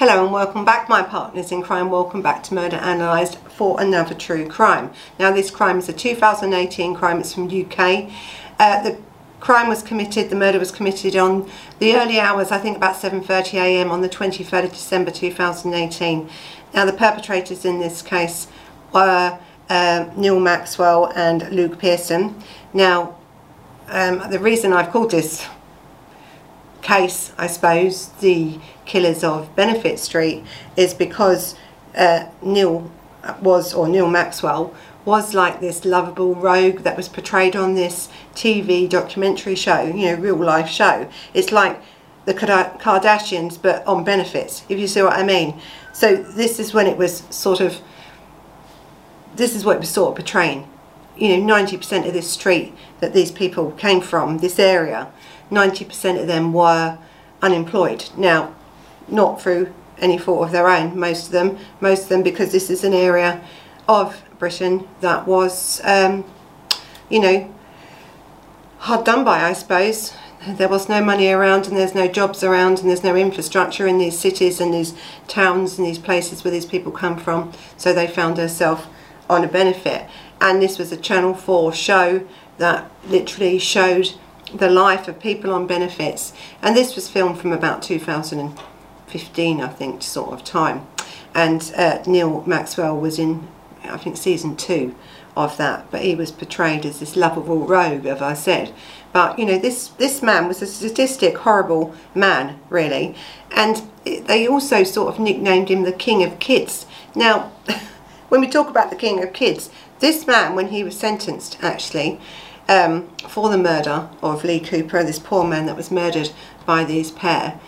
Hello and welcome back my partners in crime, welcome back to Murder Analysed for another true crime. Now this crime is a 2018 crime, it's from UK. Uh, the crime was committed, the murder was committed on the early hours, I think about 7.30am on the 23rd of December 2018. Now the perpetrators in this case were uh, Neil Maxwell and Luke Pearson. Now um, the reason I've called this case, I suppose, the killers of Benefit Street, is because uh, Neil was, or Neil Maxwell, was like this lovable rogue that was portrayed on this TV documentary show, you know, real life show. It's like the Kardashians, but on benefits, if you see what I mean. So this is when it was sort of, this is what it was sort of portraying. You know, 90% of this street that these people came from, this area, 90% of them were unemployed. Now, not through any fault of their own, most of them, most of them because this is an area of Britain that was, um, you know, hard done by, I suppose. There was no money around and there's no jobs around and there's no infrastructure in these cities and these towns and these places where these people come from. So they found herself on a benefit. And this was a Channel 4 show that literally showed the life of people on benefits. And this was filmed from about 2015 I think sort of time. And uh, Neil Maxwell was in I think season two of that. But he was portrayed as this lovable rogue as I said. But you know this this man was a statistic horrible man really. And they also sort of nicknamed him the king of kids. Now when we talk about the king of kids this man when he was sentenced actually um, for the murder of Lee Cooper, this poor man that was murdered by these pair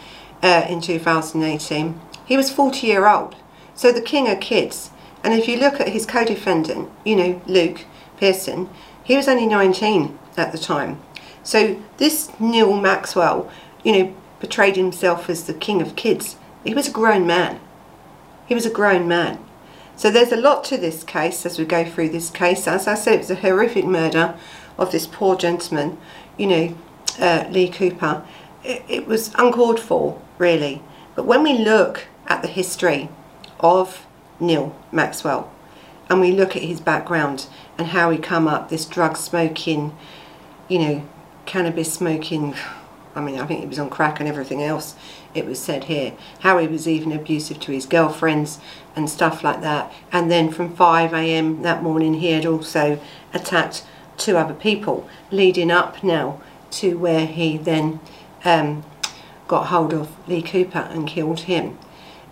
uh, in 2018. He was 40 year old, so the king of kids. And if you look at his co-defendant, you know, Luke Pearson, he was only 19 at the time. So this Neil Maxwell, you know, portrayed himself as the king of kids. He was a grown man. He was a grown man. So there's a lot to this case as we go through this case. As I said, it was a horrific murder of this poor gentleman, you know, uh, Lee Cooper, it, it was uncalled for, really. But when we look at the history of Neil Maxwell and we look at his background and how he come up, this drug smoking, you know, cannabis smoking, I mean, I think he was on crack and everything else, it was said here. How he was even abusive to his girlfriends and stuff like that. And then from 5am that morning, he had also attacked two other people, leading up now to where he then um, got hold of Lee Cooper and killed him.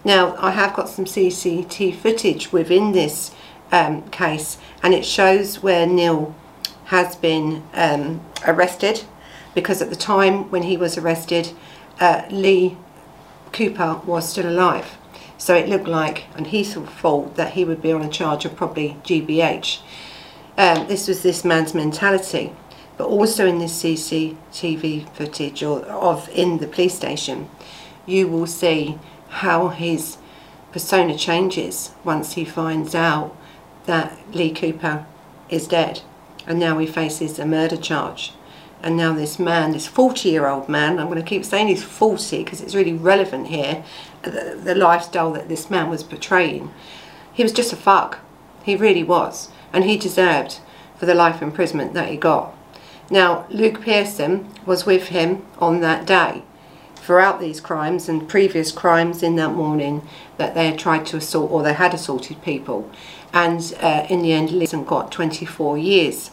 Now, I have got some CCTV footage within this um, case, and it shows where Neil has been um, arrested because at the time when he was arrested, uh, Lee Cooper was still alive. So it looked like, and he thought that he would be on a charge of probably GBH. Um, this was this man's mentality. But also in this CCTV footage or of in the police station, you will see how his persona changes once he finds out that Lee Cooper is dead and now he faces a murder charge and now this man, this 40 year old man, I'm going to keep saying he's 40 because it's really relevant here, the, the, lifestyle that this man was portraying, he was just a fuck. He really was and he deserved for the life imprisonment that he got. Now, Luke Pearson was with him on that day throughout these crimes and previous crimes in that morning that they had tried to assault or they had assaulted people. And uh, in the end, Liz got 24 years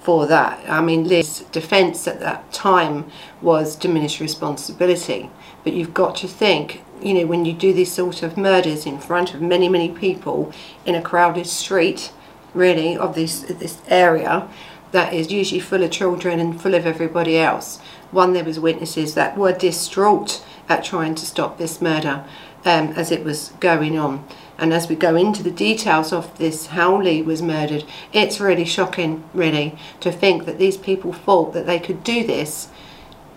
for that. I mean, Liz's defence at that time was diminished responsibility. But you've got to think, you know, when you do these sort of murders in front of many, many people in a crowded street, really of this this area that is usually full of children and full of everybody else. One, there was witnesses that were distraught at trying to stop this murder um, as it was going on. And as we go into the details of this, how Lee was murdered, it's really shocking, really, to think that these people thought that they could do this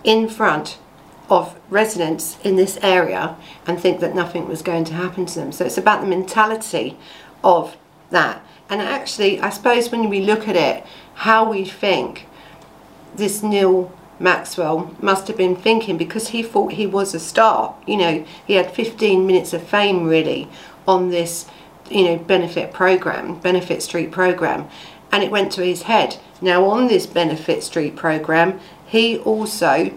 in front of residents in this area and think that nothing was going to happen to them. So it's about the mentality of that. And actually, I suppose when we look at it, how we think this Neil Maxwell must have been thinking because he thought he was a star. You know, he had 15 minutes of fame really on this, you know, benefit program, Benefit Street program, and it went to his head. Now, on this Benefit Street program, he also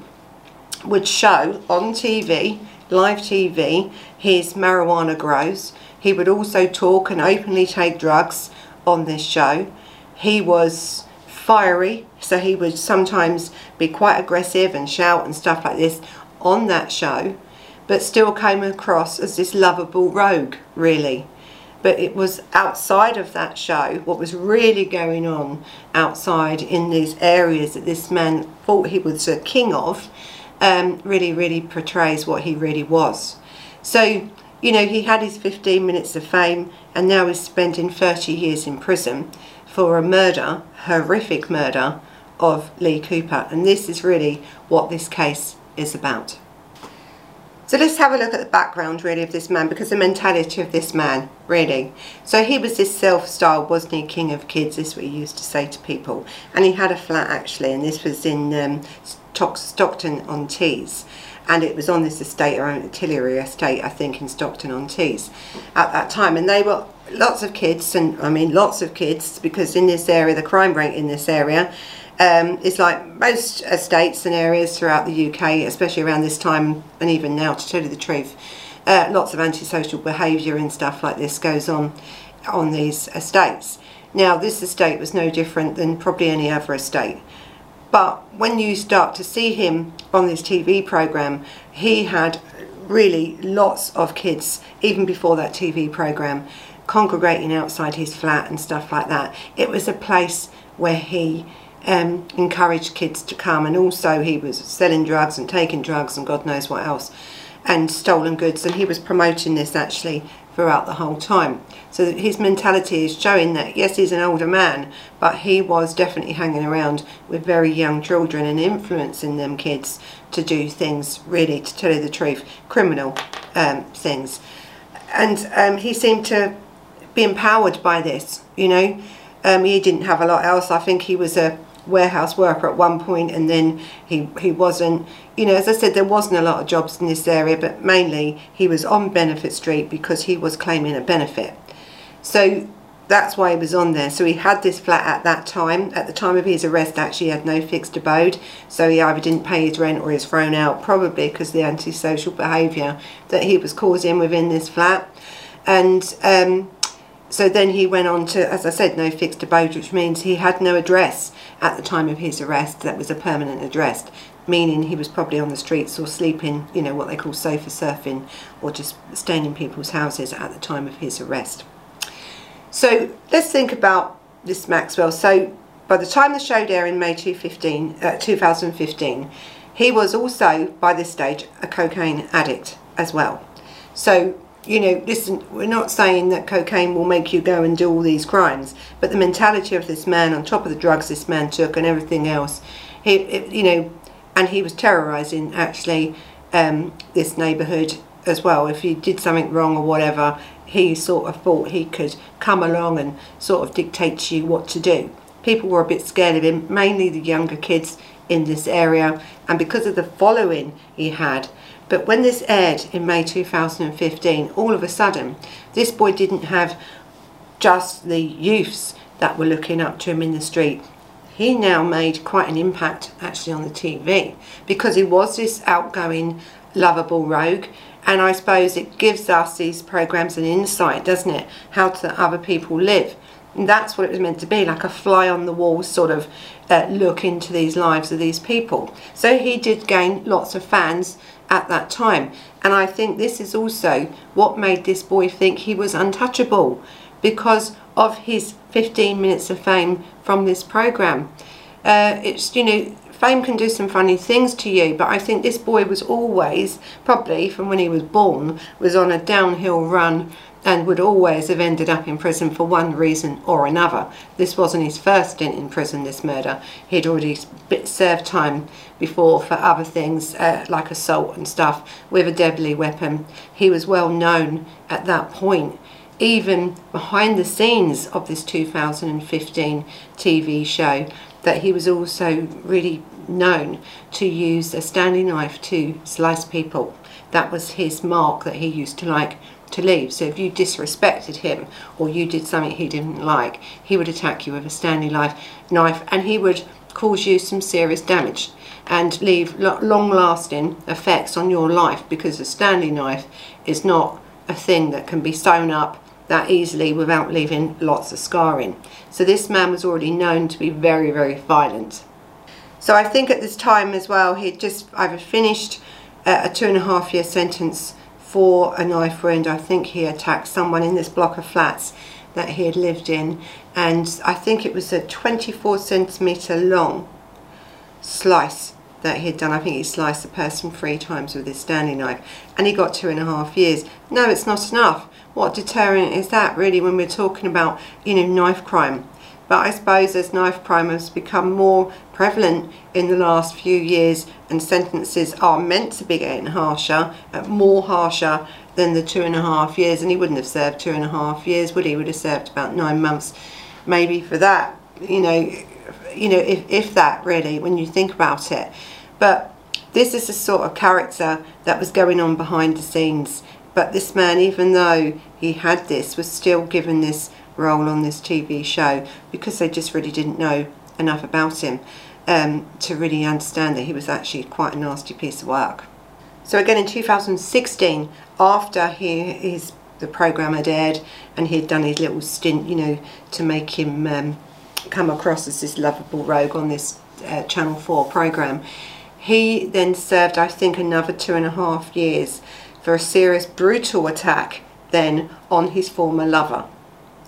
would show on TV, live TV, his marijuana grows. He would also talk and openly take drugs on this show. He was fiery, so he would sometimes be quite aggressive and shout and stuff like this on that show, but still came across as this lovable rogue, really. But it was outside of that show, what was really going on outside in these areas that this man thought he was a king of, um, really, really portrays what he really was. So, you know, he had his 15 minutes of fame and now is spending 30 years in prison for a murder, horrific murder, of Lee Cooper. And this is really what this case is about. So let's have a look at the background really of this man because the mentality of this man really. So he was this self-styled wasn't he king of kids this is what he used to say to people and he had a flat actually and this was in um, Stockton on Tees and it was on this estate or Artillery estate I think in Stockton on Tees at that time. And they were lots of kids and I mean lots of kids because in this area the crime rate in this area um, is like most estates and areas throughout the UK especially around this time and even now to tell you the truth uh, lots of antisocial behaviour and stuff like this goes on on these estates. Now this estate was no different than probably any other estate but when you start to see him on this TV program, he had really lots of kids, even before that TV program, congregating outside his flat and stuff like that. It was a place where he um, encouraged kids to come, and also he was selling drugs and taking drugs and God knows what else, and stolen goods, and he was promoting this actually throughout the whole time. So his mentality is showing that yes, he's an older man, but he was definitely hanging around with very young children and influencing them kids to do things really, to tell you the truth, criminal um, things. And um, he seemed to be empowered by this, you know. Um, he didn't have a lot else. I think he was a warehouse worker at one point and then he, he wasn't. You know, as I said, there wasn't a lot of jobs in this area, but mainly he was on Benefit Street because he was claiming a benefit. So that's why he was on there. So he had this flat at that time. At the time of his arrest, actually, he had no fixed abode. So he either didn't pay his rent or he was thrown out, probably because the antisocial behaviour that he was causing within this flat. And um, so then he went on to, as I said, no fixed abode, which means he had no address at the time of his arrest that was a permanent address, meaning he was probably on the streets or sleeping, you know, what they call sofa surfing, or just staying in people's houses at the time of his arrest. So let's think about this Maxwell. So by the time the show aired in May 2015, uh, 2015, he was also, by this stage, a cocaine addict as well. So you know, listen, we're not saying that cocaine will make you go and do all these crimes, but the mentality of this man, on top of the drugs this man took and everything else, he, it, you know, and he was terrorising actually um, this neighbourhood as well. If he did something wrong or whatever, he sort of thought he could come along and sort of dictate to you what to do. People were a bit scared of him, mainly the younger kids in this area, and because of the following he had, but when this aired in May 2015, all of a sudden, this boy didn't have just the youths that were looking up to him in the street. He now made quite an impact actually on the TV because he was this outgoing, lovable rogue. And I suppose it gives us these programs an insight, doesn't it? How to other people live. And that's what it was meant to be, like a fly on the wall sort of uh, look into these lives of these people. So he did gain lots of fans at that time. And I think this is also what made this boy think he was untouchable because of his 15 minutes of fame from this program. Uh, it's, you know, fame can do some funny things to you, but I think this boy was always, probably from when he was born, was on a downhill run and would always have ended up in prison for one reason or another. This wasn't his first stint in prison, this murder. He'd already served time before for other things uh, like assault and stuff with a deadly weapon. He was well known at that point. Even behind the scenes of this 2015 TV show, that he was also really known to use a Stanley knife to slice people. That was his mark that he used to like to leave. So if you disrespected him or you did something he didn't like, he would attack you with a Stanley knife, knife and he would cause you some serious damage and leave long lasting effects on your life because a Stanley knife is not a thing that can be sewn up that easily without leaving lots of scarring. So this man was already known to be very, very violent. So I think at this time as well, he'd just either finished a two and a half year sentence for a knife wound. I think he attacked someone in this block of flats that he had lived in and I think it was a 24 centimetre long slice that he had done. I think he sliced the person three times with his Stanley knife and he got two and a half years. No, it's not enough. What deterrent is that really when we're talking about, you know, knife crime? But I suppose as knife crime has become more prevalent in the last few years and sentences are meant to be getting harsher, uh, more harsher than the two and a half years. And he wouldn't have served two and a half years, would he? He would have served about nine months maybe for that, you know, you know, if, if that really, when you think about it. But this is the sort of character that was going on behind the scenes. But this man, even though he had this, was still given this role on this TV show because they just really didn't know enough about him um, to really understand that he was actually quite a nasty piece of work. So again in 2016, after he, his the program had aired and he'd done his little stint, you know, to make him um, come across as this lovable rogue on this uh, Channel 4 program. He then served, I think, another two and a half years for a serious brutal attack then on his former lover.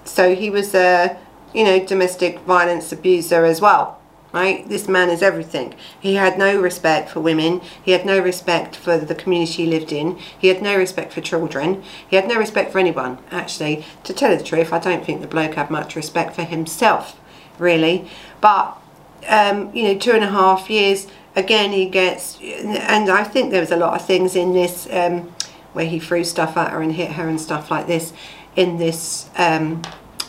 So he was a, you know, domestic violence abuser as well right? This man is everything. He had no respect for women. He had no respect for the community he lived in. He had no respect for children. He had no respect for anyone, actually. To tell you the truth, I don't think the bloke had much respect for himself, really. But, um, you know, two and a half years, again, he gets, and I think there was a lot of things in this um, where he threw stuff at her and hit her and stuff like this in this um,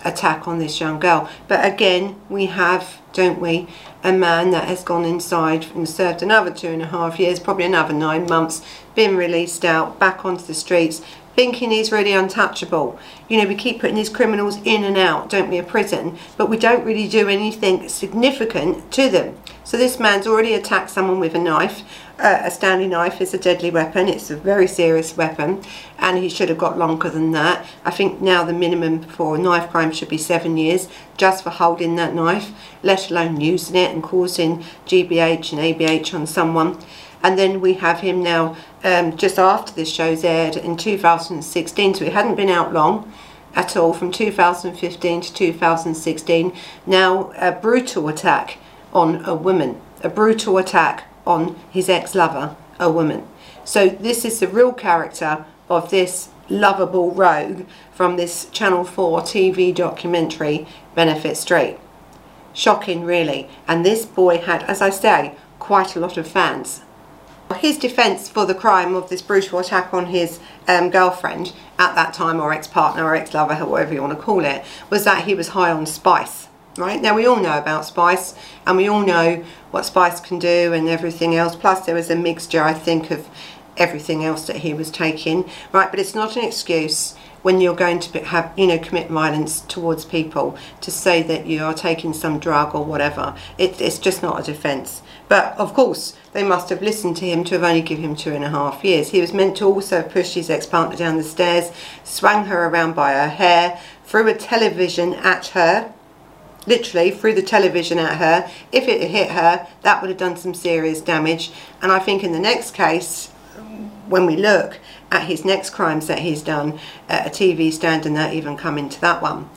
attack on this young girl. But again, we have, don't we, a man that has gone inside and served another two and a half years, probably another nine months, been released out, back onto the streets, thinking he's really untouchable. You know, we keep putting these criminals in and out, don't we, of prison, but we don't really do anything significant to them. So this man's already attacked someone with a knife. Uh, a Stanley knife is a deadly weapon. It's a very serious weapon, and he should have got longer than that. I think now the minimum for knife crime should be seven years just for holding that knife, let alone using it and causing GBH and ABH on someone. And then we have him now um, just after this show's aired in 2016, so it hadn't been out long at all from 2015 to 2016. Now a brutal attack on a woman, a brutal attack on his ex-lover, a woman. So this is the real character of this lovable rogue from this Channel 4 TV documentary, Benefit Street. Shocking, really. And this boy had, as I say, quite a lot of fans. His defence for the crime of this brutal attack on his um, girlfriend at that time, or ex-partner, or ex-lover, whatever you want to call it, was that he was high on spice right? Now we all know about spice and we all know what spice can do and everything else. Plus there was a mixture, I think, of everything else that he was taking, right? But it's not an excuse when you're going to have, you know, commit violence towards people to say that you are taking some drug or whatever. It, it's just not a defence. But of course, they must have listened to him to have only given him two and a half years. He was meant to also push his ex-partner down the stairs, swung her around by her hair, threw a television at her, literally threw the television at her. If it hit her, that would have done some serious damage. And I think in the next case, when we look at his next crimes that he's done, uh, a TV stand and that even come into that one.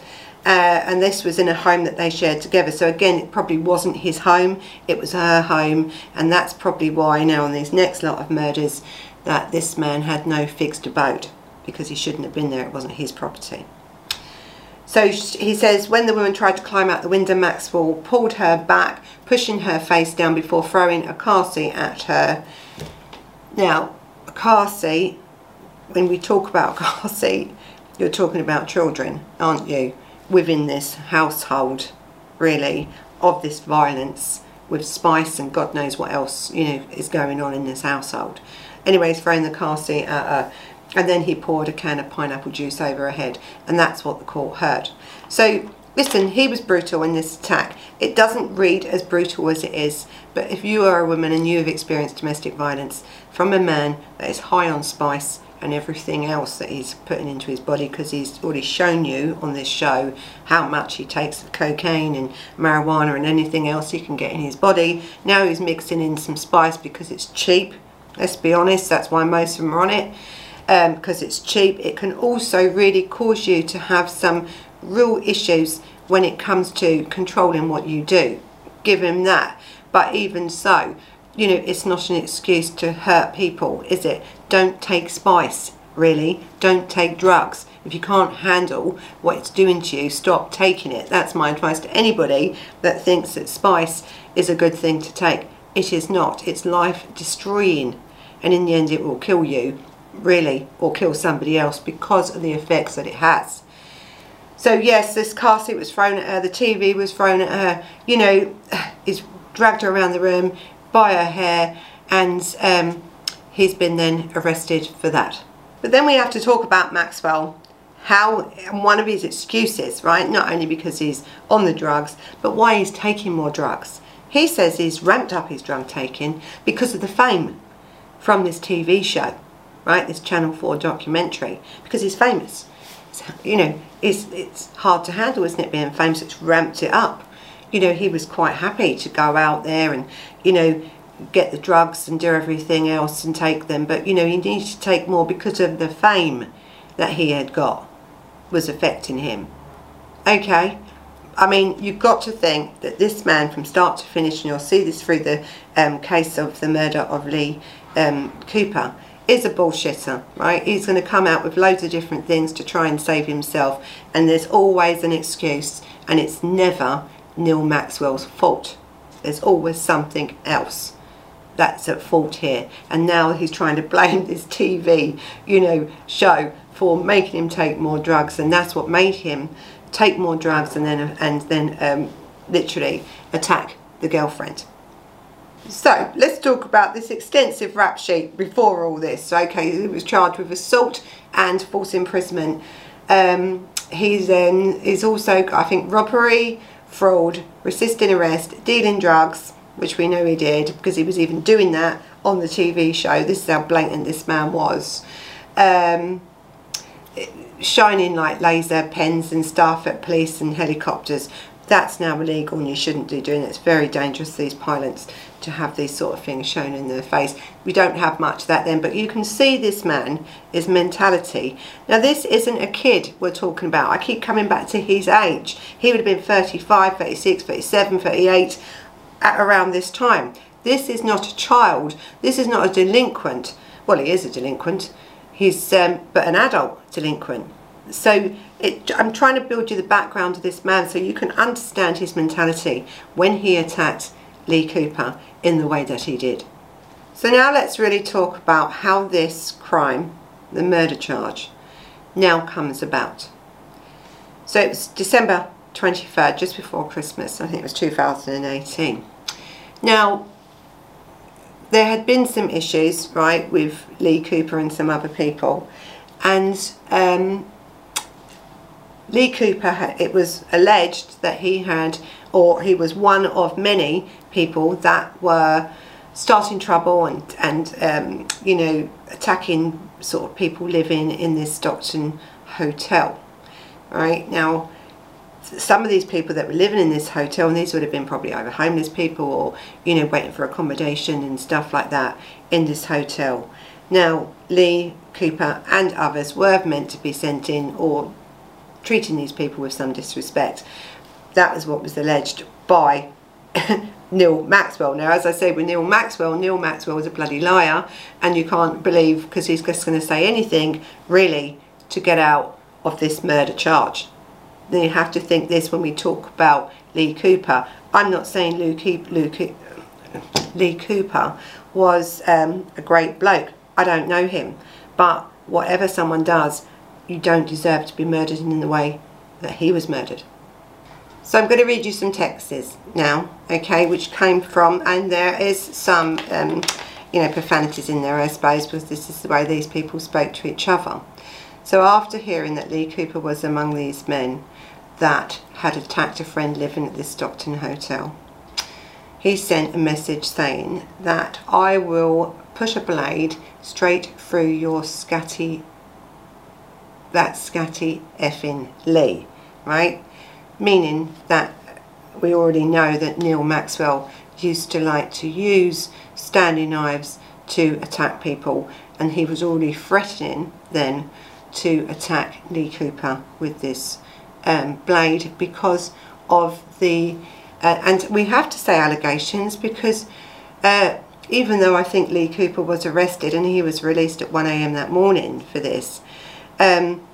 Uh, and this was in a home that they shared together. So again, it probably wasn't his home, it was her home. And that's probably why now on these next lot of murders that this man had no fixed abode because he shouldn't have been there, it wasn't his property. So he says, when the woman tried to climb out the window, Maxwell pulled her back, pushing her face down before throwing a car seat at her. Now, a car seat, when we talk about a car seat, you're talking about children, aren't you? Within this household, really, of this violence. with spice and God knows what else, you know, is going on in this household. Anyway, throwing the car seat at her and then he poured a can of pineapple juice over her head and that's what the court heard. So listen, he was brutal in this attack. It doesn't read as brutal as it is, but if you are a woman and you have experienced domestic violence from a man that is high on spice and everything else that he's putting into his body because he's already shown you on this show how much he takes of cocaine and marijuana and anything else he can get in his body. Now he's mixing in some spice because it's cheap. Let's be honest, that's why most of them are on it. Um, because it's cheap. It can also really cause you to have some real issues when it comes to controlling what you do. Give him that. But even so, you know, it's not an excuse to hurt people, is it? Don't take spice, really. Don't take drugs. If you can't handle what it's doing to you, stop taking it. That's my advice to anybody that thinks that spice is a good thing to take. It is not. It's life destroying. And in the end, it will kill you, really, or kill somebody else because of the effects that it has. So yes, this car seat was thrown at her, the TV was thrown at her, you know, he's dragged her around the room by her hair and um, he's been then arrested for that. But then we have to talk about Maxwell, how one of his excuses, right, not only because he's on the drugs, but why he's taking more drugs. He says he's ramped up his drug taking because of the fame from this TV show, right, this Channel 4 documentary, because he's famous you know, it's, it's hard to handle, isn't it, being famous? It's ramped it up. You know, he was quite happy to go out there and, you know, get the drugs and do everything else and take them. But, you know, he needed to take more because of the fame that he had got was affecting him. Okay. I mean, you've got to think that this man, from start to finish, and you'll see this through the um, case of the murder of Lee um, Cooper, is a bullshitter, right? He's going to come out with loads of different things to try and save himself, and there's always an excuse, and it's never Neil Maxwell's fault. There's always something else that's at fault here, and now he's trying to blame this TV, you know, show for making him take more drugs, and that's what made him take more drugs and then and then um, literally attack the girlfriend. So let's talk about this extensive rap sheet before all this. Okay, he was charged with assault and false imprisonment. Um, he's then is also I think robbery, fraud, resisting arrest, dealing drugs, which we know he did because he was even doing that on the TV show. This is how blatant this man was. Um, shining like laser pens and stuff at police and helicopters. That's now illegal and you shouldn't be doing it. It's very dangerous, these pilots to have these sort of things shown in their face. We don't have much of that then, but you can see this man, his mentality. Now this isn't a kid we're talking about. I keep coming back to his age. He would have been 35, 36, 37, 38 at around this time. This is not a child. This is not a delinquent. Well, he is a delinquent. He's um, but an adult delinquent. So it, I'm trying to build you the background of this man so you can understand his mentality when he attacked Lee Cooper in the way that he did. So now let's really talk about how this crime, the murder charge, now comes about. So it was December 23rd, just before Christmas, I think it was 2018. Now, there had been some issues, right, with Lee Cooper and some other people, and um, Lee Cooper, it was alleged that he had, or he was one of many people that were starting trouble and, and um, you know, attacking sort of people living in this Stockton hotel. Right now, some of these people that were living in this hotel, and these would have been probably either homeless people or, you know, waiting for accommodation and stuff like that in this hotel. Now, Lee, Cooper, and others were meant to be sent in or treating these people with some disrespect. That was what was alleged by Neil Maxwell. Now, as I say with Neil Maxwell, Neil Maxwell was a bloody liar, and you can't believe because he's just going to say anything really to get out of this murder charge. Then you have to think this when we talk about Lee Cooper. I'm not saying Lee Cooper was um, a great bloke. I don't know him, but whatever someone does, you don't deserve to be murdered in the way that he was murdered. So I'm going to read you some texts now, okay, which came from, and there is some, um, you know, profanities in there, I suppose, because this is the way these people spoke to each other. So after hearing that Lee Cooper was among these men that had attacked a friend living at the Stockton Hotel, he sent a message saying that I will put a blade straight through your scatty, that scatty effing Lee, right? Meaning that we already know that Neil Maxwell used to like to use Stanley knives to attack people and he was already threatening then to attack Lee Cooper with this um, blade because of the uh, and we have to say allegations because uh, even though I think Lee Cooper was arrested and he was released at 1am that morning for this, um,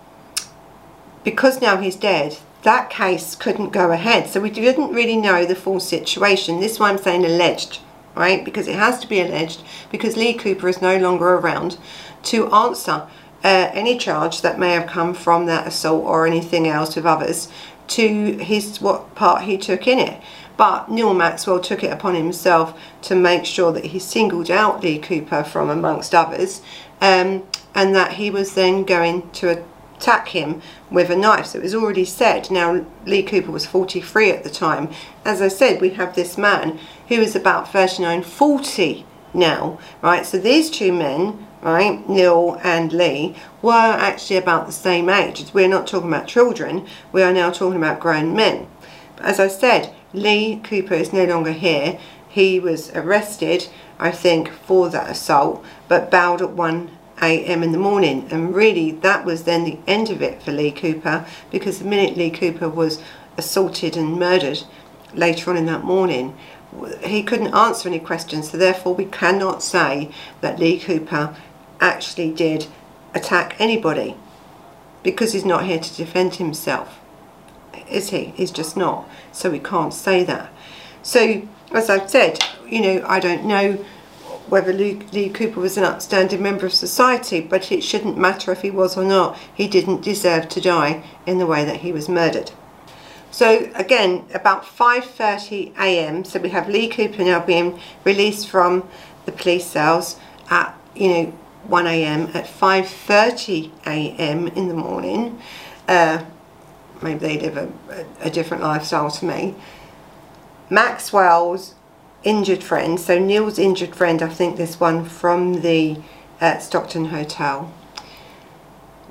because now he's dead, that case couldn't go ahead. So we didn't really know the full situation. This is why I'm saying alleged, right? Because it has to be alleged because Lee Cooper is no longer around to answer uh, any charge that may have come from that assault or anything else with others to his what part he took in it. But Neil Maxwell took it upon himself to make sure that he singled out Lee Cooper from amongst others um, and that he was then going to attack him with a knife. So it was already said. Now, Lee Cooper was 43 at the time. As I said, we have this man who is about 39, 40 now, right? So these two men right, Neil and Lee, were actually about the same age. We're not talking about children, we are now talking about grown men. But as I said, Lee Cooper is no longer here. He was arrested, I think, for that assault, but bowed at 1 a.m. in the morning. And really, that was then the end of it for Lee Cooper, because the minute Lee Cooper was assaulted and murdered later on in that morning, he couldn't answer any questions, so therefore we cannot say that Lee Cooper actually did attack anybody because he's not here to defend himself. Is he? He's just not. So we can't say that. So, as I've said, you know, I don't know whether Lee Cooper was an upstanding member of society, but it shouldn't matter if he was or not. He didn't deserve to die in the way that he was murdered. So again, about 5.30am, so we have Lee Cooper now being released from the police cells at, you know, 1am at 5.30am in the morning. Uh, maybe they live a, a, different lifestyle to me. Maxwell's injured friend, so Neil's injured friend, I think this one from the uh, Stockton Hotel,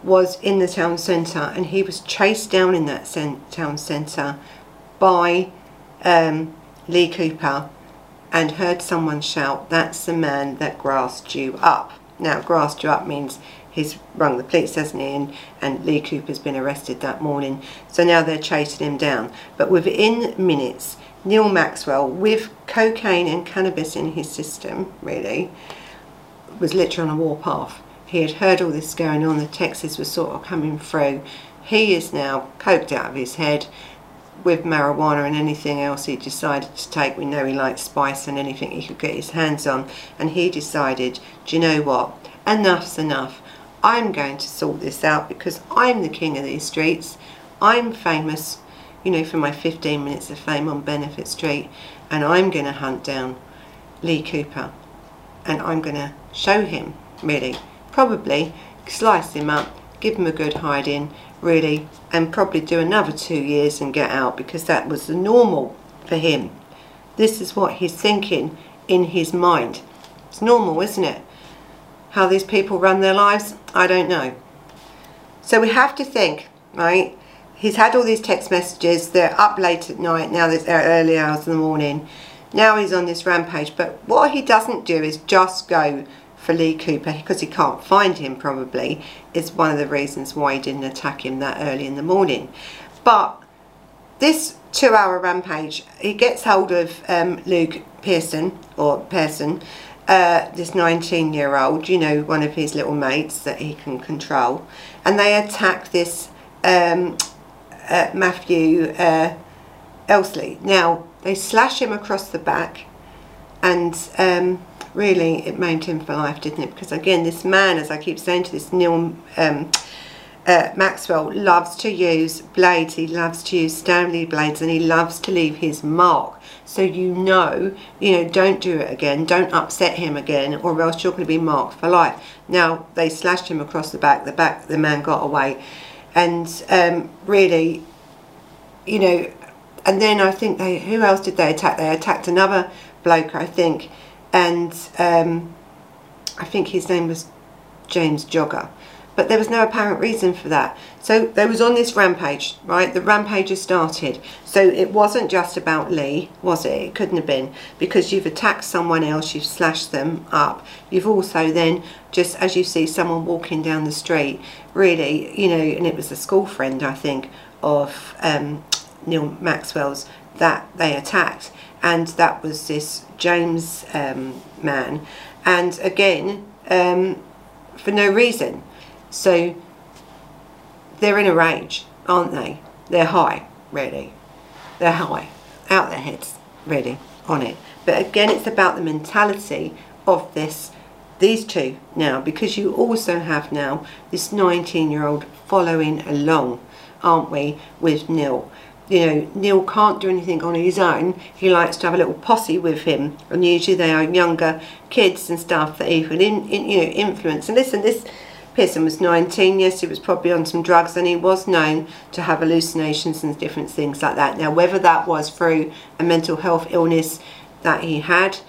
was in the town centre and he was chased down in that town centre by um, Lee Cooper and heard someone shout, that's the man that grassed you up. Now, grassed you up means he's rung the police, hasn't he? And, and Lee Cooper's been arrested that morning. So now they're chasing him down. But within minutes, Neil Maxwell, with cocaine and cannabis in his system, really, was literally on a warpath. He had heard all this going on, the texts were sort of coming through. He is now coked out of his head with marijuana and anything else he decided to take. We know he likes spice and anything he could get his hands on. And he decided, do you know what? Enough's enough. I'm going to sort this out because I'm the king of these streets. I'm famous, you know, for my 15 minutes of fame on Benefit Street. And I'm going to hunt down Lee Cooper. And I'm going to show him, really. Probably slice him up, give him a good hiding, really and probably do another two years and get out because that was the normal for him. This is what he's thinking in his mind. It's normal, isn't it? How these people run their lives, I don't know. So we have to think, right? He's had all these text messages, they're up late at night, now there's early hours in the morning. Now he's on this rampage, but what he doesn't do is just go for Lee Cooper because he can't find him probably is one of the reasons why he didn't attack him that early in the morning. But this two hour rampage, he gets hold of um, Luke Pearson or Pearson, uh, this 19 year old, you know, one of his little mates that he can control, and they attack this um, uh, Matthew uh, Elsley. Now, they slash him across the back and um, really it maimed him for life, didn't it? Because again, this man, as I keep saying to this Neil um, uh, Maxwell loves to use blades, he loves to use Stanley blades and he loves to leave his mark. So you know, you know, don't do it again, don't upset him again or else you're going to be marked for life. Now, they slashed him across the back, the back, the man got away. And um, really, you know, and then I think they, who else did they attack? They attacked another bloke, I think, and um, I think his name was James Jogger but there was no apparent reason for that. So they was on this rampage, right? The rampage has started. So it wasn't just about Lee, was it? It couldn't have been because you've attacked someone else, you've slashed them up. You've also then, just as you see someone walking down the street, really, you know, and it was a school friend, I think, of um, Neil Maxwell's that they attacked. And that was this James um, man. And again, um, for no reason. So they're in a rage, aren't they? They're high, really. They're high, out their heads, really, on it. But again, it's about the mentality of this, these two now, because you also have now this 19 year old following along, aren't we, with Neil. You know, Neil can't do anything on his own. He likes to have a little posse with him, and usually they are younger kids and stuff that he can, in, in, you know, influence. And listen, this Pearson was 19, yes, he was probably on some drugs and he was known to have hallucinations and different things like that. Now, whether that was through a mental health illness that he had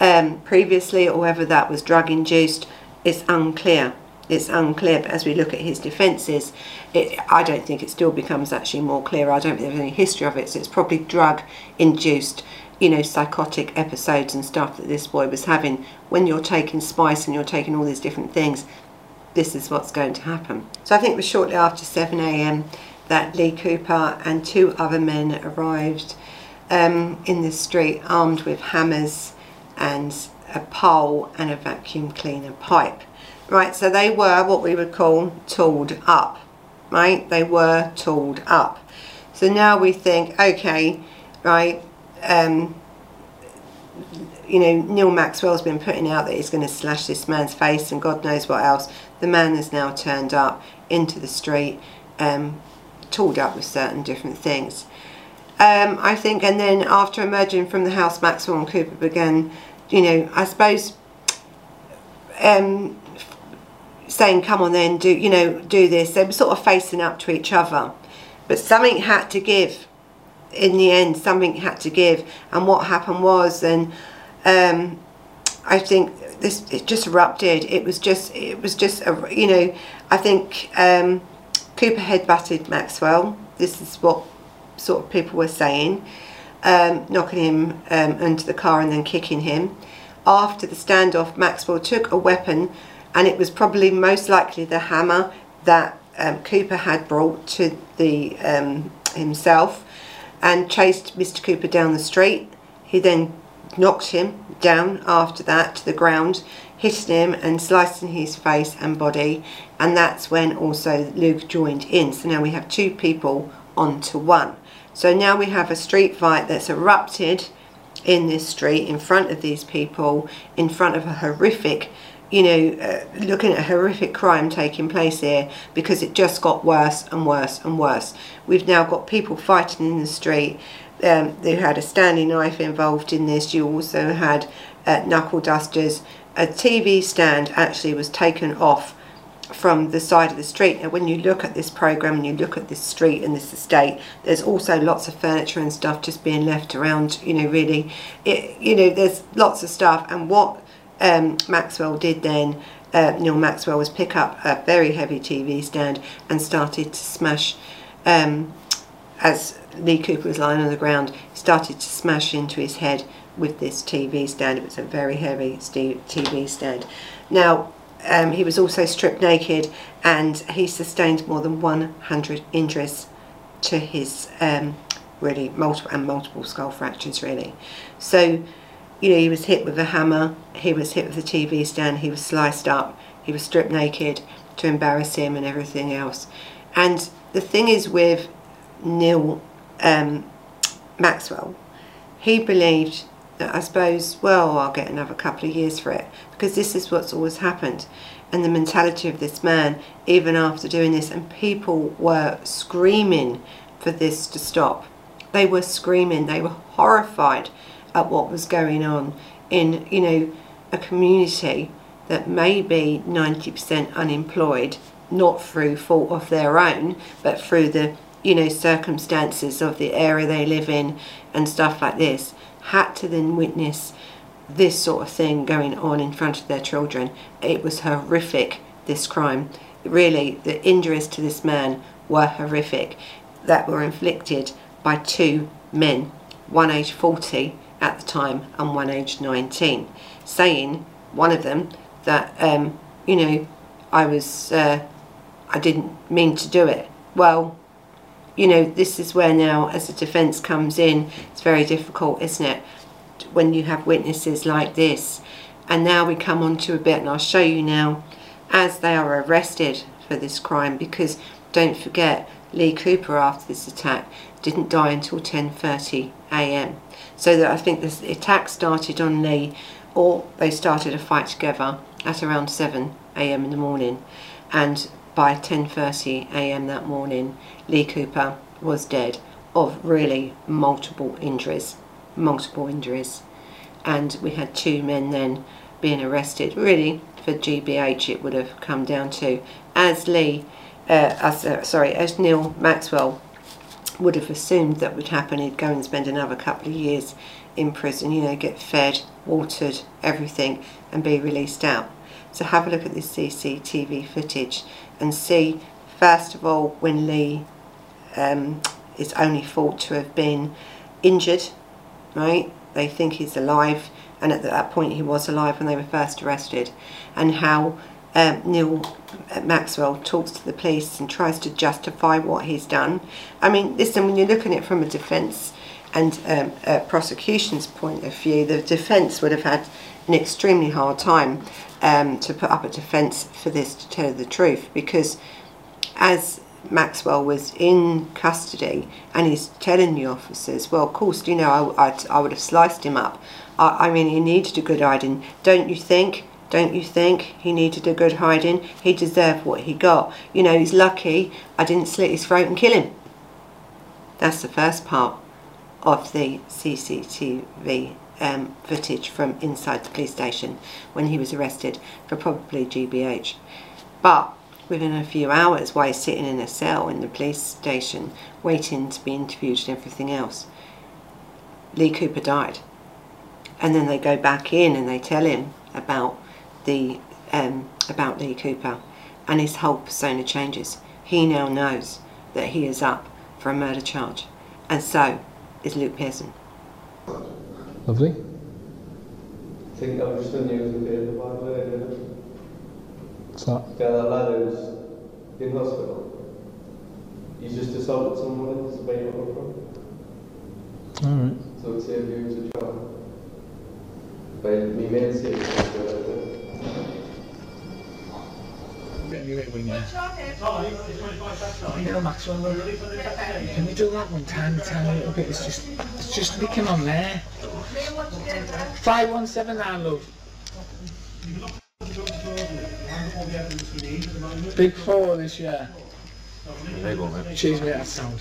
um, previously or whether that was drug induced is unclear. It's unclear, but as we look at his defences, I don't think it still becomes actually more clear. I don't think there's any history of it, so it's probably drug induced you know, psychotic episodes and stuff that this boy was having. When you're taking spice and you're taking all these different things, this is what's going to happen. So I think it was shortly after 7am that Lee Cooper and two other men arrived um, in the street armed with hammers and a pole and a vacuum cleaner pipe. Right, so they were what we would call tooled up, right? They were tooled up. So now we think, okay, right, um, you know, Neil Maxwell's been putting out that he's going to slash this man's face and God knows what else. The man has now turned up into the street, um, tooled up with certain different things. Um, I think, and then after emerging from the house, Maxwell and Cooper began, you know, I suppose, um, saying, come on then, do, you know, do this. They were sort of facing up to each other. But something had to give. In the end, something had to give. And what happened was, and um, I think this it just erupted. It was just it was just a, you know I think um, Cooper headbutted Maxwell. This is what sort of people were saying, um, knocking him um, into the car and then kicking him. After the standoff, Maxwell took a weapon, and it was probably most likely the hammer that um, Cooper had brought to the um, himself, and chased Mr. Cooper down the street. He then knocked him down after that to the ground, hitting him and slicing his face and body. And that's when also Luke joined in. So now we have two people onto one. So now we have a street fight that's erupted in this street in front of these people, in front of a horrific, you know, uh, looking at a horrific crime taking place here because it just got worse and worse and worse. We've now got people fighting in the street um, they had a Stanley knife involved in this. You also had uh, knuckle dusters. A TV stand actually was taken off from the side of the street. Now, when you look at this program and you look at this street and this estate, there's also lots of furniture and stuff just being left around. You know, really, it, you know, there's lots of stuff. And what um, Maxwell did then, uh, Neil Maxwell, was pick up a very heavy TV stand and started to smash. Um, as Lee Cooper was lying on the ground, started to smash into his head with this TV stand. It was a very heavy TV stand. Now, um, he was also stripped naked and he sustained more than 100 injuries to his um, really multiple and multiple skull fractures really. So, you know, he was hit with a hammer, he was hit with a TV stand, he was sliced up, he was stripped naked to embarrass him and everything else. And the thing is with Neil um, Maxwell, he believed that I suppose, well, I'll get another couple of years for it because this is what's always happened. and the mentality of this man, even after doing this, and people were screaming for this to stop. They were screaming, they were horrified at what was going on in, you know, a community that may be 90% unemployed, not through fault of their own, but through the, you know, circumstances of the area they live in and stuff like this, had to then witness this sort of thing going on in front of their children. It was horrific, this crime. Really, the injuries to this man were horrific that were inflicted by two men, one aged 40 at the time and one aged 19, saying, one of them, that, um, you know, I was, uh, I didn't mean to do it. Well, you know, this is where now, as the defence comes in, it's very difficult, isn't it? when you have witnesses like this. And now we come on to a bit, and I'll show you now, as they are arrested for this crime, because don't forget, Lee Cooper, after this attack, didn't die until 10.30 a.m. So that I think this attack started on Lee, or they started a fight together at around 7 a.m. in the morning. And by 10.30 a.m. that morning, Lee Cooper was dead of really multiple injuries multiple injuries. And we had two men then being arrested. Really, for GBH, it would have come down to, as Lee, uh, as, uh, sorry, as Neil Maxwell would have assumed that would happen, he'd go and spend another couple of years in prison, you know, get fed, watered, everything, and be released out. So have a look at this CCTV footage and see, first of all, when Lee um, is only thought to have been injured right? They think he's alive, and at that point he was alive when they were first arrested, and how um, Neil Maxwell talks to the police and tries to justify what he's done. I mean, listen, when you're looking at it from a defence and um, a prosecution's point of view, the defence would have had an extremely hard time um, to put up a defence for this to tell the truth because as Maxwell was in custody and he's telling the officers, well, of course, you know, I, I, I would have sliced him up. I, I mean, he needed a good hiding. Don't you think? Don't you think he needed a good hiding? He deserved what he got. You know, he's lucky I didn't slit his throat and kill him. That's the first part of the CCTV um, footage from inside the police station when he was arrested for probably GBH. But within a few hours while he's sitting in a cell in the police station waiting to be interviewed and everything else. Lee Cooper died. And then they go back in and they tell him about the um, about Lee Cooper and his whole persona changes. He now knows that he is up for a murder charge. And so is Luke Pearson. Lovely. I think I've just done you as a bit of a bad word, So, Yeah, that lad who's in hospital. He's just assaulted someone in Sabine Road. alright. So it's here view as a child. But me main city Anyway, when you you know, Maxwell, look, can we do that one time, time a little bit? It's just, it's just licking on there. 5179, love. Big four this year. Cheese mate, that sound.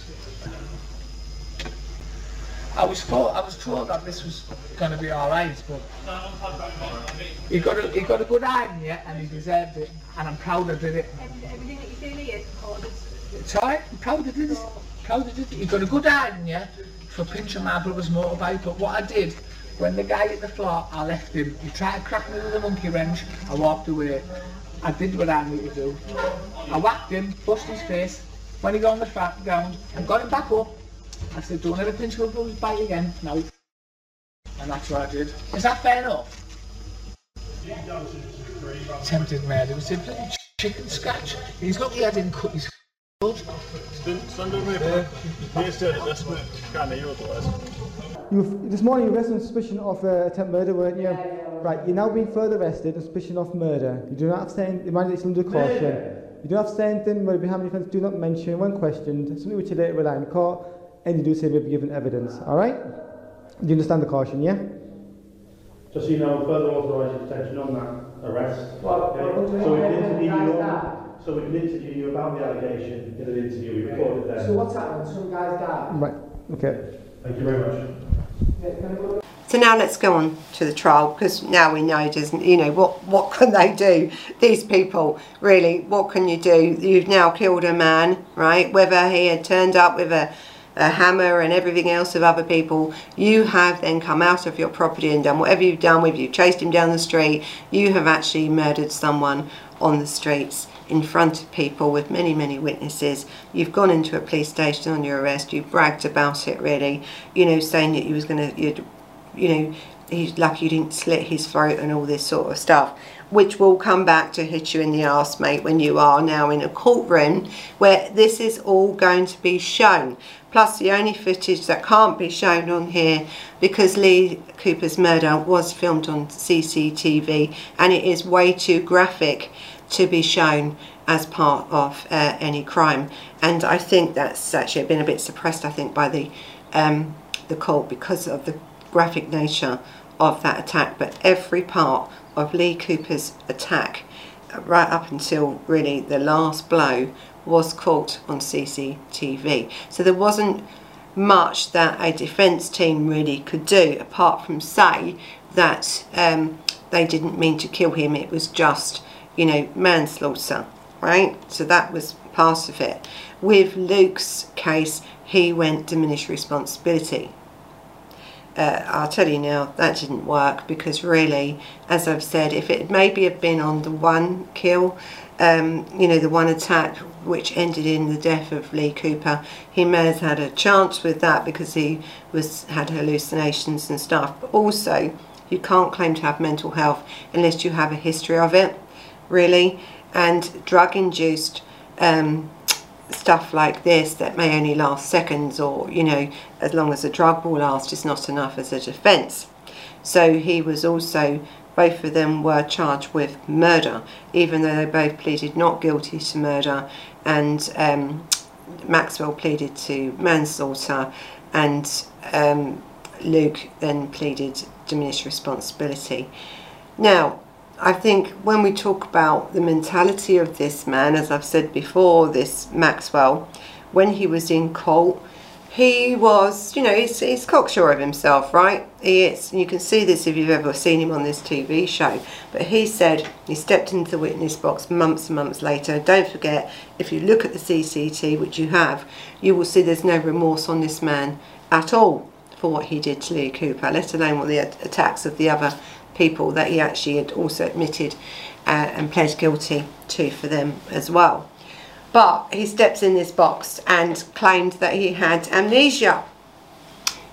I was told, I was told that this was going to be all right, but he got a, he got a good eye in you, and he deserved it, and I'm proud I did it. Everything that you feel here, or just It's alright, I'm proud I did it. Proud I did it. He got a good eye in you for pinching my brother's motorbike, but what I did, when the guy hit the floor, I left him. He tried to crack me with a monkey wrench, I walked away. I did what I needed to do. I whacked him, bust his face. When he got on the fat ground, I got him back up. I said, don't ever pinch my brother's bike again. No. And that's what I did. Is that fair enough? Attempted murder. It was a bloody chicken scratch. He's lucky I didn't cut his foot. Stand over here. Here's the this one. Can't hear otherwise. You were, this morning you were arrested on suspicion of uh, attempt murder, weren't you? Right, you're now being further arrested on suspicion of murder. You do not have to say anything, mind it's under caution. You don't have to say anything, whether behind the offence, do not mention when questioned, something which you later rely on court, and you do say will be given evidence, alright? Do you understand the caution, yeah? Just so you know, further authorised detention on that arrest. Well, Okay? well, well, So we well, can interview you on, so we can interview you about the allegation in an interview, we recorded there. So what's happened? Some guys died. Right. Okay. Thank you very much. So now let's go on to the trial because now we know, doesn't you know what what can they do? These people really, what can you do? You've now killed a man, right? Whether he had turned up with a, a hammer and everything else of other people, you have then come out of your property and done whatever you've done with you chased him down the street. You have actually murdered someone on the streets in front of people with many many witnesses. You've gone into a police station on your arrest you've bragged about it really. You know saying that you was going to you'd you know, he's lucky you didn't slit his throat and all this sort of stuff, which will come back to hit you in the arse, mate, when you are now in a courtroom where this is all going to be shown. Plus, the only footage that can't be shown on here because Lee Cooper's murder was filmed on CCTV and it is way too graphic to be shown as part of uh, any crime. And I think that's actually been a bit suppressed, I think, by the um, the court because of the graphic nature of that attack. But every part of Lee Cooper's attack, right up until really the last blow, was caught on CCTV. So there wasn't much that a defence team really could do apart from say that um, they didn't mean to kill him. It was just, you know, manslaughter, right? So that was part of it. With Luke's case, he went diminished responsibility. Uh, I'll tell you now, that didn't work because really, as I've said, if it maybe had been on the one kill, um, you know, the one attack which ended in the death of Lee Cooper, he may have had a chance with that because he was had hallucinations and stuff. But also, you can't claim to have mental health unless you have a history of it, really, and drug-induced um, stuff like this that may only last seconds or you know as long as the drug will last is not enough as a defence so he was also both of them were charged with murder even though they both pleaded not guilty to murder and um, Maxwell pleaded to manslaughter and um, Luke then pleaded diminished responsibility. Now I think when we talk about the mentality of this man, as I've said before, this Maxwell, when he was in court, he was, you know, he's, he's cocksure of himself, right? He is. And you can see this if you've ever seen him on this TV show. But he said he stepped into the witness box months and months later. Don't forget, if you look at the CCT, which you have, you will see there's no remorse on this man at all for what he did to Lee Cooper, let alone what the attacks of the other people that he actually had also admitted uh, and pled guilty to for them as well. But he steps in this box and claimed that he had amnesia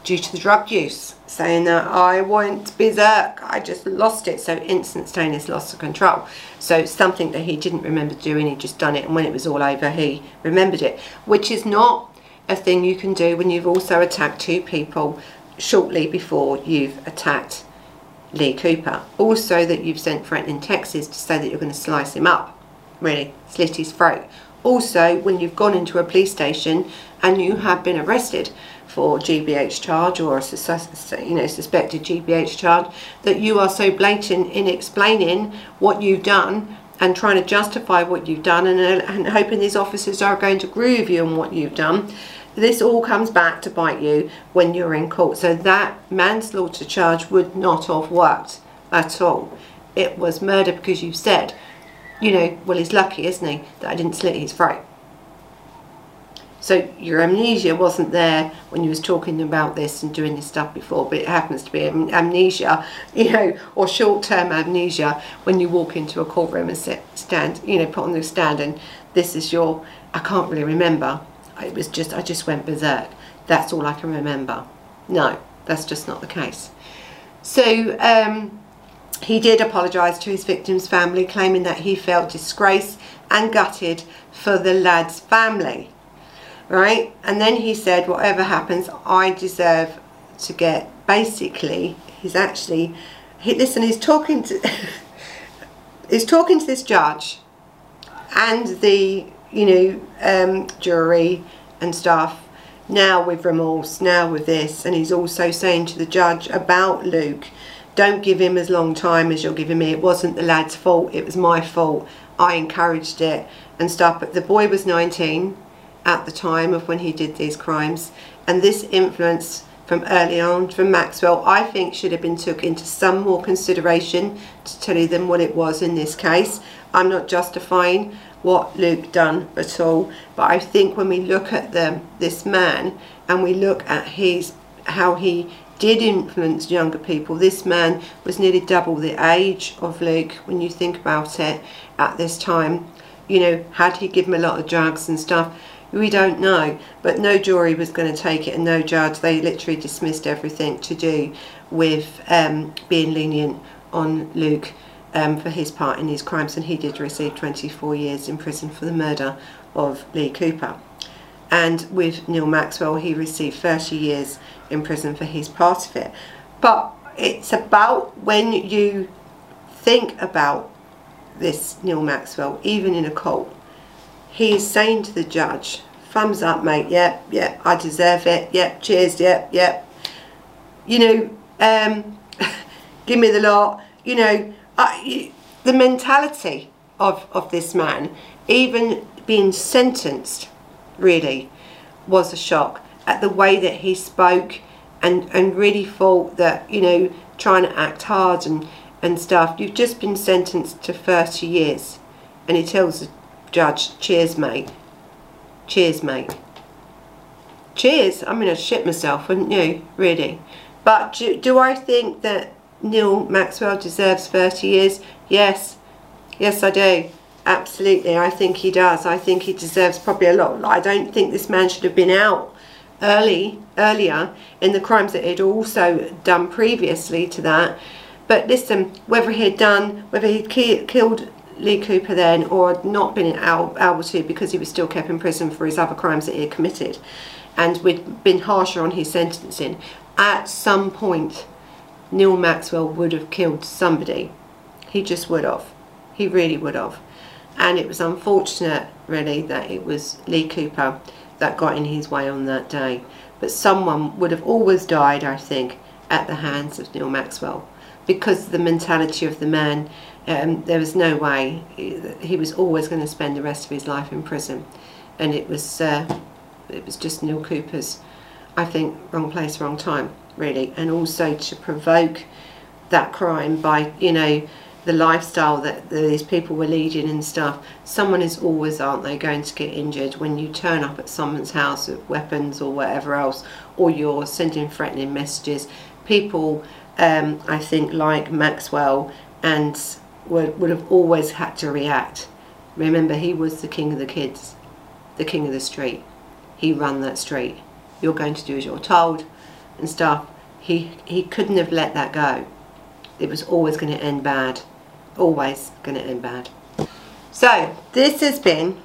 due to the drug use, saying that I went berserk, I just lost it, so instantaneous loss of control. So something that he didn't remember doing, he just done it, and when it was all over, he remembered it, which is not a thing you can do when you've also attacked two people shortly before you've attacked Lee Cooper. Also that you've sent threatening texts to say that you're going to slice him up, really, slit his throat. Also, when you've gone into a police station and you have been arrested for GBH charge or a you know suspected GBH charge, that you are so blatant in explaining what you've done and trying to justify what you've done and, and hoping these officers are going to with you on what you've done this all comes back to bite you when you're in court. So that manslaughter charge would not have worked at all. It was murder because you said, you know, well, he's lucky, isn't he, that I didn't slit his throat. So your amnesia wasn't there when you was talking about this and doing this stuff before, but it happens to be amnesia, you know, or short-term amnesia when you walk into a courtroom and sit, stand, you know, put on the stand and this is your, I can't really remember it was just I just went berserk. That's all I can remember. No, that's just not the case. So um, he did apologise to his victim's family, claiming that he felt disgraced and gutted for the lad's family. Right? And then he said, whatever happens, I deserve to get, basically, he's actually, he, listen, he's talking to, he's talking to this judge and the you know, um, jury and stuff. Now with remorse, now with this, and he's also saying to the judge about Luke don't give him as long time as you're giving me. It wasn't the lad's fault, it was my fault. I encouraged it and stuff. But the boy was 19 at the time of when he did these crimes. And this influence from early on from Maxwell, I think should have been took into some more consideration to tell you than what it was in this case. I'm not justifying what Luke done at all, but I think when we look at the, this man and we look at his how he did influence younger people. This man was nearly double the age of Luke when you think about it at this time. You know, had he given him a lot of drugs and stuff? We don't know, but no jury was going to take it and no judge. They literally dismissed everything to do with um, being lenient on Luke um, for his part in these crimes, and he did receive 24 years in prison for the murder of Lee Cooper. And with Neil Maxwell, he received 30 years in prison for his part of it. But it's about when you think about this Neil Maxwell, even in a court, he is saying to the judge, thumbs up mate, yep, yep, I deserve it, yep, cheers, yep, yep. You know, um, give me the lot, you know, Uh, I, the mentality of, of this man, even being sentenced, really, was a shock at the way that he spoke and, and really thought that, you know, trying to act hard and, and stuff. You've just been sentenced to 30 years. And he tells the judge, cheers, mate. Cheers, mate. Cheers. I'm going to shit myself, wouldn't you? Really. But do, do I think that Neil Maxwell deserves 30 years? Yes. Yes, I do. Absolutely. I think he does. I think he deserves probably a lot. I don't think this man should have been out early, earlier in the crimes that he'd also done previously to that. But listen, whether he had done, whether he'd ki killed Lee Cooper then or not been able to because he was still kept in prison for his other crimes that he had committed and we'd been harsher on his sentencing, at some point Neil Maxwell would have killed somebody. He just would have. He really would have. And it was unfortunate, really, that it was Lee Cooper that got in his way on that day. But someone would have always died, I think, at the hands of Neil Maxwell because of the mentality of the man. Um, there was no way he was always going to spend the rest of his life in prison, and it was uh, it was just Neil Cooper's, I think, wrong place, wrong time, really, and also to provoke that crime by you know the lifestyle that these people were leading and stuff, someone is always, aren't they, going to get injured when you turn up at someone's house with weapons or whatever else, or you're sending threatening messages. People, um, I think, like Maxwell, and would, would have always had to react. Remember, he was the king of the kids, the king of the street. He ran that street. You're going to do as you're told and stuff. He, he couldn't have let that go. It was always going to end bad always going to end bad. So this has been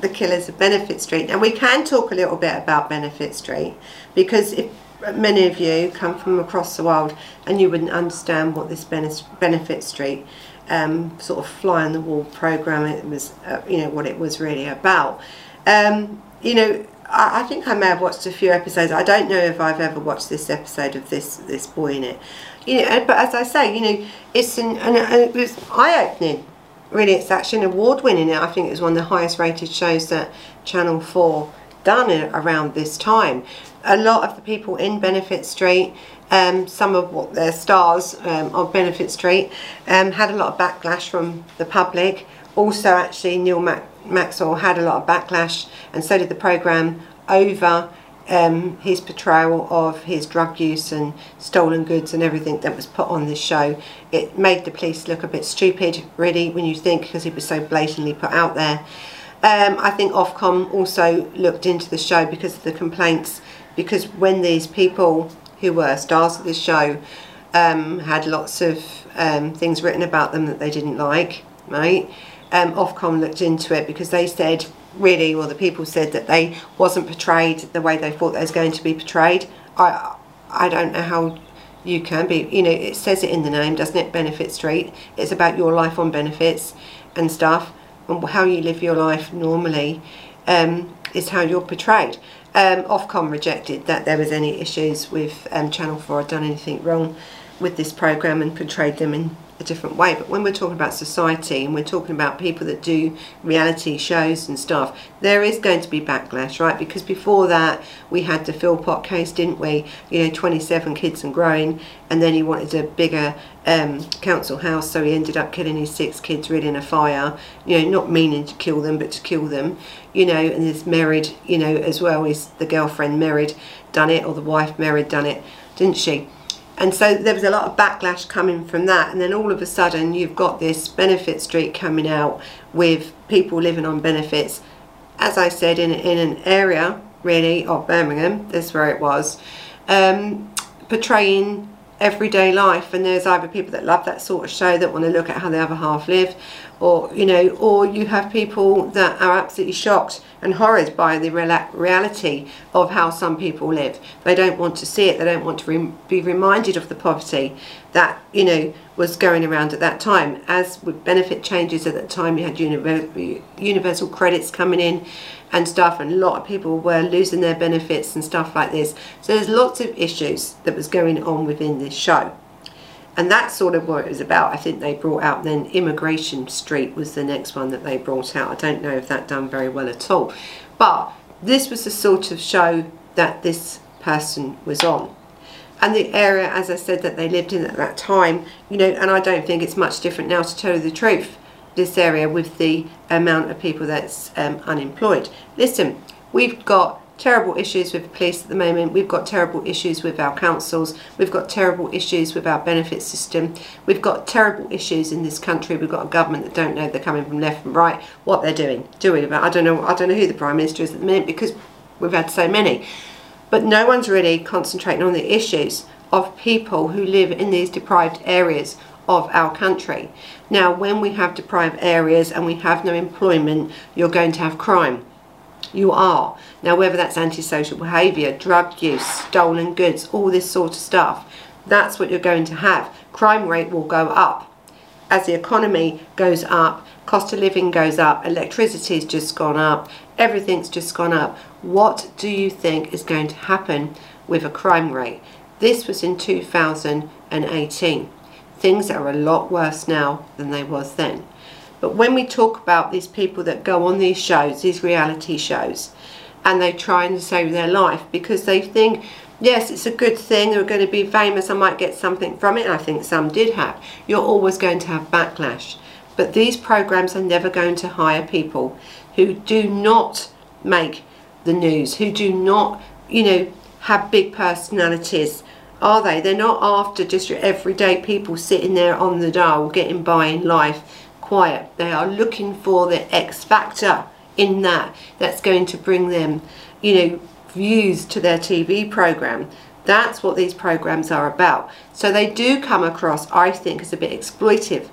the killers of Benefit Street. Now we can talk a little bit about Benefit Street because if many of you come from across the world and you wouldn't understand what this Benefit Street um, sort of fly on the wall program it was uh, you know what it was really about. Um, you know I, I, think I may have watched a few episodes. I don't know if I've ever watched this episode of this this boy in it you know, but as I say, you know, it's an, an, it was eye-opening. Really, it's actually an award-winning. It. I think it was one of the highest-rated shows that Channel Four done around this time. A lot of the people in Benefit Street, um, some of what their stars um, of Benefit Street, um, had a lot of backlash from the public. Also, actually, Neil Mac Maxwell had a lot of backlash, and so did the program over um, his portrayal of his drug use and stolen goods and everything that was put on this show. It made the police look a bit stupid, really, when you think, because it was so blatantly put out there. Um, I think Ofcom also looked into the show because of the complaints, because when these people who were stars of this show um, had lots of um, things written about them that they didn't like, right? Um, Ofcom looked into it because they said really, well, the people said that they wasn't portrayed the way they thought they was going to be portrayed. I, I don't know how you can be. You know, it says it in the name, doesn't it? Benefit Street. It's about your life on benefits and stuff, and how you live your life normally um, is how you're portrayed. Um, Ofcom rejected that there was any issues with um, Channel 4 had done anything wrong with this program and portrayed them in a different way. But when we're talking about society and we're talking about people that do reality shows and stuff, there is going to be backlash, right? Because before that, we had the Philpott case, didn't we? You know, 27 kids and growing, and then he wanted a bigger um, council house, so he ended up killing his six kids really in a fire. You know, not meaning to kill them, but to kill them. You know, and this Mairead, you know, as well is the girlfriend Mairead done it, or the wife Mairead done it, didn't she? And so there was a lot of backlash coming from that. And then all of a sudden you've got this benefit street coming out with people living on benefits. As I said in, in an area really of Birmingham that's where it was um, portraying everyday life. And there's either people that love that sort of show that want to look at how the other half live or you know or you have people that are absolutely shocked and horrid by the reality of how some people live. They don't want to see it. They don't want to re be reminded of the poverty that you know was going around at that time. As with benefit changes at that time you had universal credits coming in and stuff and a lot of people were losing their benefits and stuff like this. So there's lots of issues that was going on within this show and that's sort of what it was about I think they brought out then Immigration Street was the next one that they brought out. I don't know if that done very well at all. But this was the sort of show that this person was on. And the area as I said that they lived in at that time you know and I don't think it's much different now to tell you the truth this area with the amount of people that's um, unemployed. Listen, we've got terrible issues with the police at the moment. We've got terrible issues with our councils. We've got terrible issues with our benefit system. We've got terrible issues in this country. We've got a government that don't know they're coming from left and right, what they're doing, doing about. I don't know. I don't know who the prime minister is at the minute because we've had so many. But no one's really concentrating on the issues of people who live in these deprived areas of our country. Now, when we have deprived areas and we have no employment, you're going to have crime. You are. Now, whether that's antisocial behaviour, drug use, stolen goods, all this sort of stuff, that's what you're going to have. Crime rate will go up. As the economy goes up, cost of living goes up, electricity's just gone up, everything's just gone up. What do you think is going to happen with a crime rate? This was in 2018 things are a lot worse now than they was then. But when we talk about these people that go on these shows, these reality shows, and they try and save their life because they think, yes, it's a good thing, they're going to be famous, I might get something from it, I think some did have. You're always going to have backlash. But these programs are never going to hire people who do not make the news, who do not, you know, have big personalities, are they? They're not after just your everyday people sitting there on the dial getting by in life quiet. They are looking for the X factor in that that's going to bring them, you know, views to their TV program. That's what these programs are about. So they do come across, I think, as a bit exploitive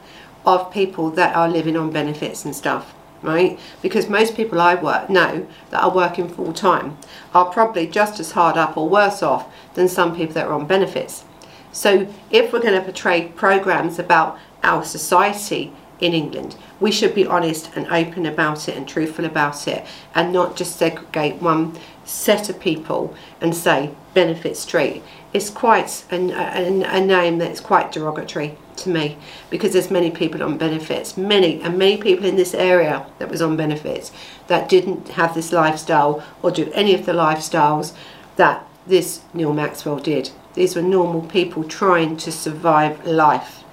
of people that are living on benefits and stuff right? Because most people I work know that are working full time are probably just as hard up or worse off than some people that are on benefits. So if we're going to portray programs about our society in England, we should be honest and open about it and truthful about it and not just segregate one set of people and say benefit street. It's quite a, a, a name that's quite derogatory to me because there's many people on benefits, many and many people in this area that was on benefits that didn't have this lifestyle or do any of the lifestyles that this Neil Maxwell did. These were normal people trying to survive life,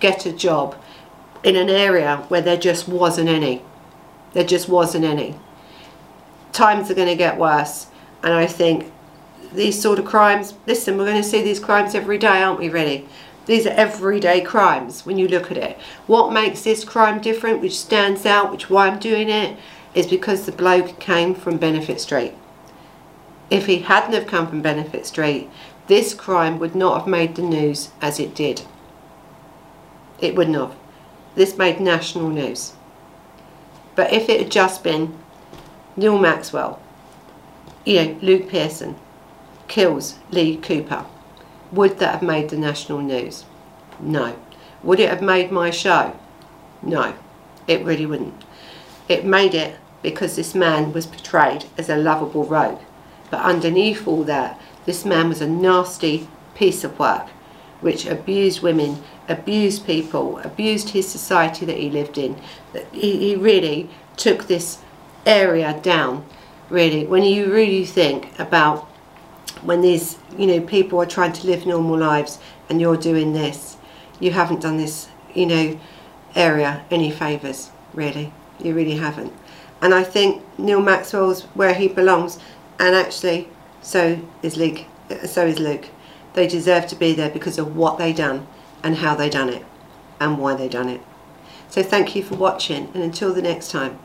get a job in an area where there just wasn't any. There just wasn't any. Times are going to get worse and I think these sort of crimes, listen, we're going to see these crimes every day, aren't we, really? These are everyday crimes when you look at it. What makes this crime different, which stands out, which why I'm doing it, is because the bloke came from Benefit Street. If he hadn't have come from Benefit Street, this crime would not have made the news as it did. It wouldn't have. This made national news. But if it had just been Neil Maxwell, you know, Luke Pearson kills Lee Cooper, would that have made the national news? No. Would it have made my show? No, it really wouldn't. It made it because this man was portrayed as a lovable rogue. But underneath all that, this man was a nasty piece of work. which abused women, abused people, abused his society that he lived in. He, really took this area down, really. When you really think about when these, you know, people are trying to live normal lives and you're doing this, you haven't done this, you know, area any favours, really. You really haven't. And I think Neil Maxwell's where he belongs, and actually, so is Luke. So is Luke. They deserve to be there because of what they've done and how they done it and why they done it. So thank you for watching, and until the next time,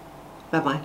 bye bye.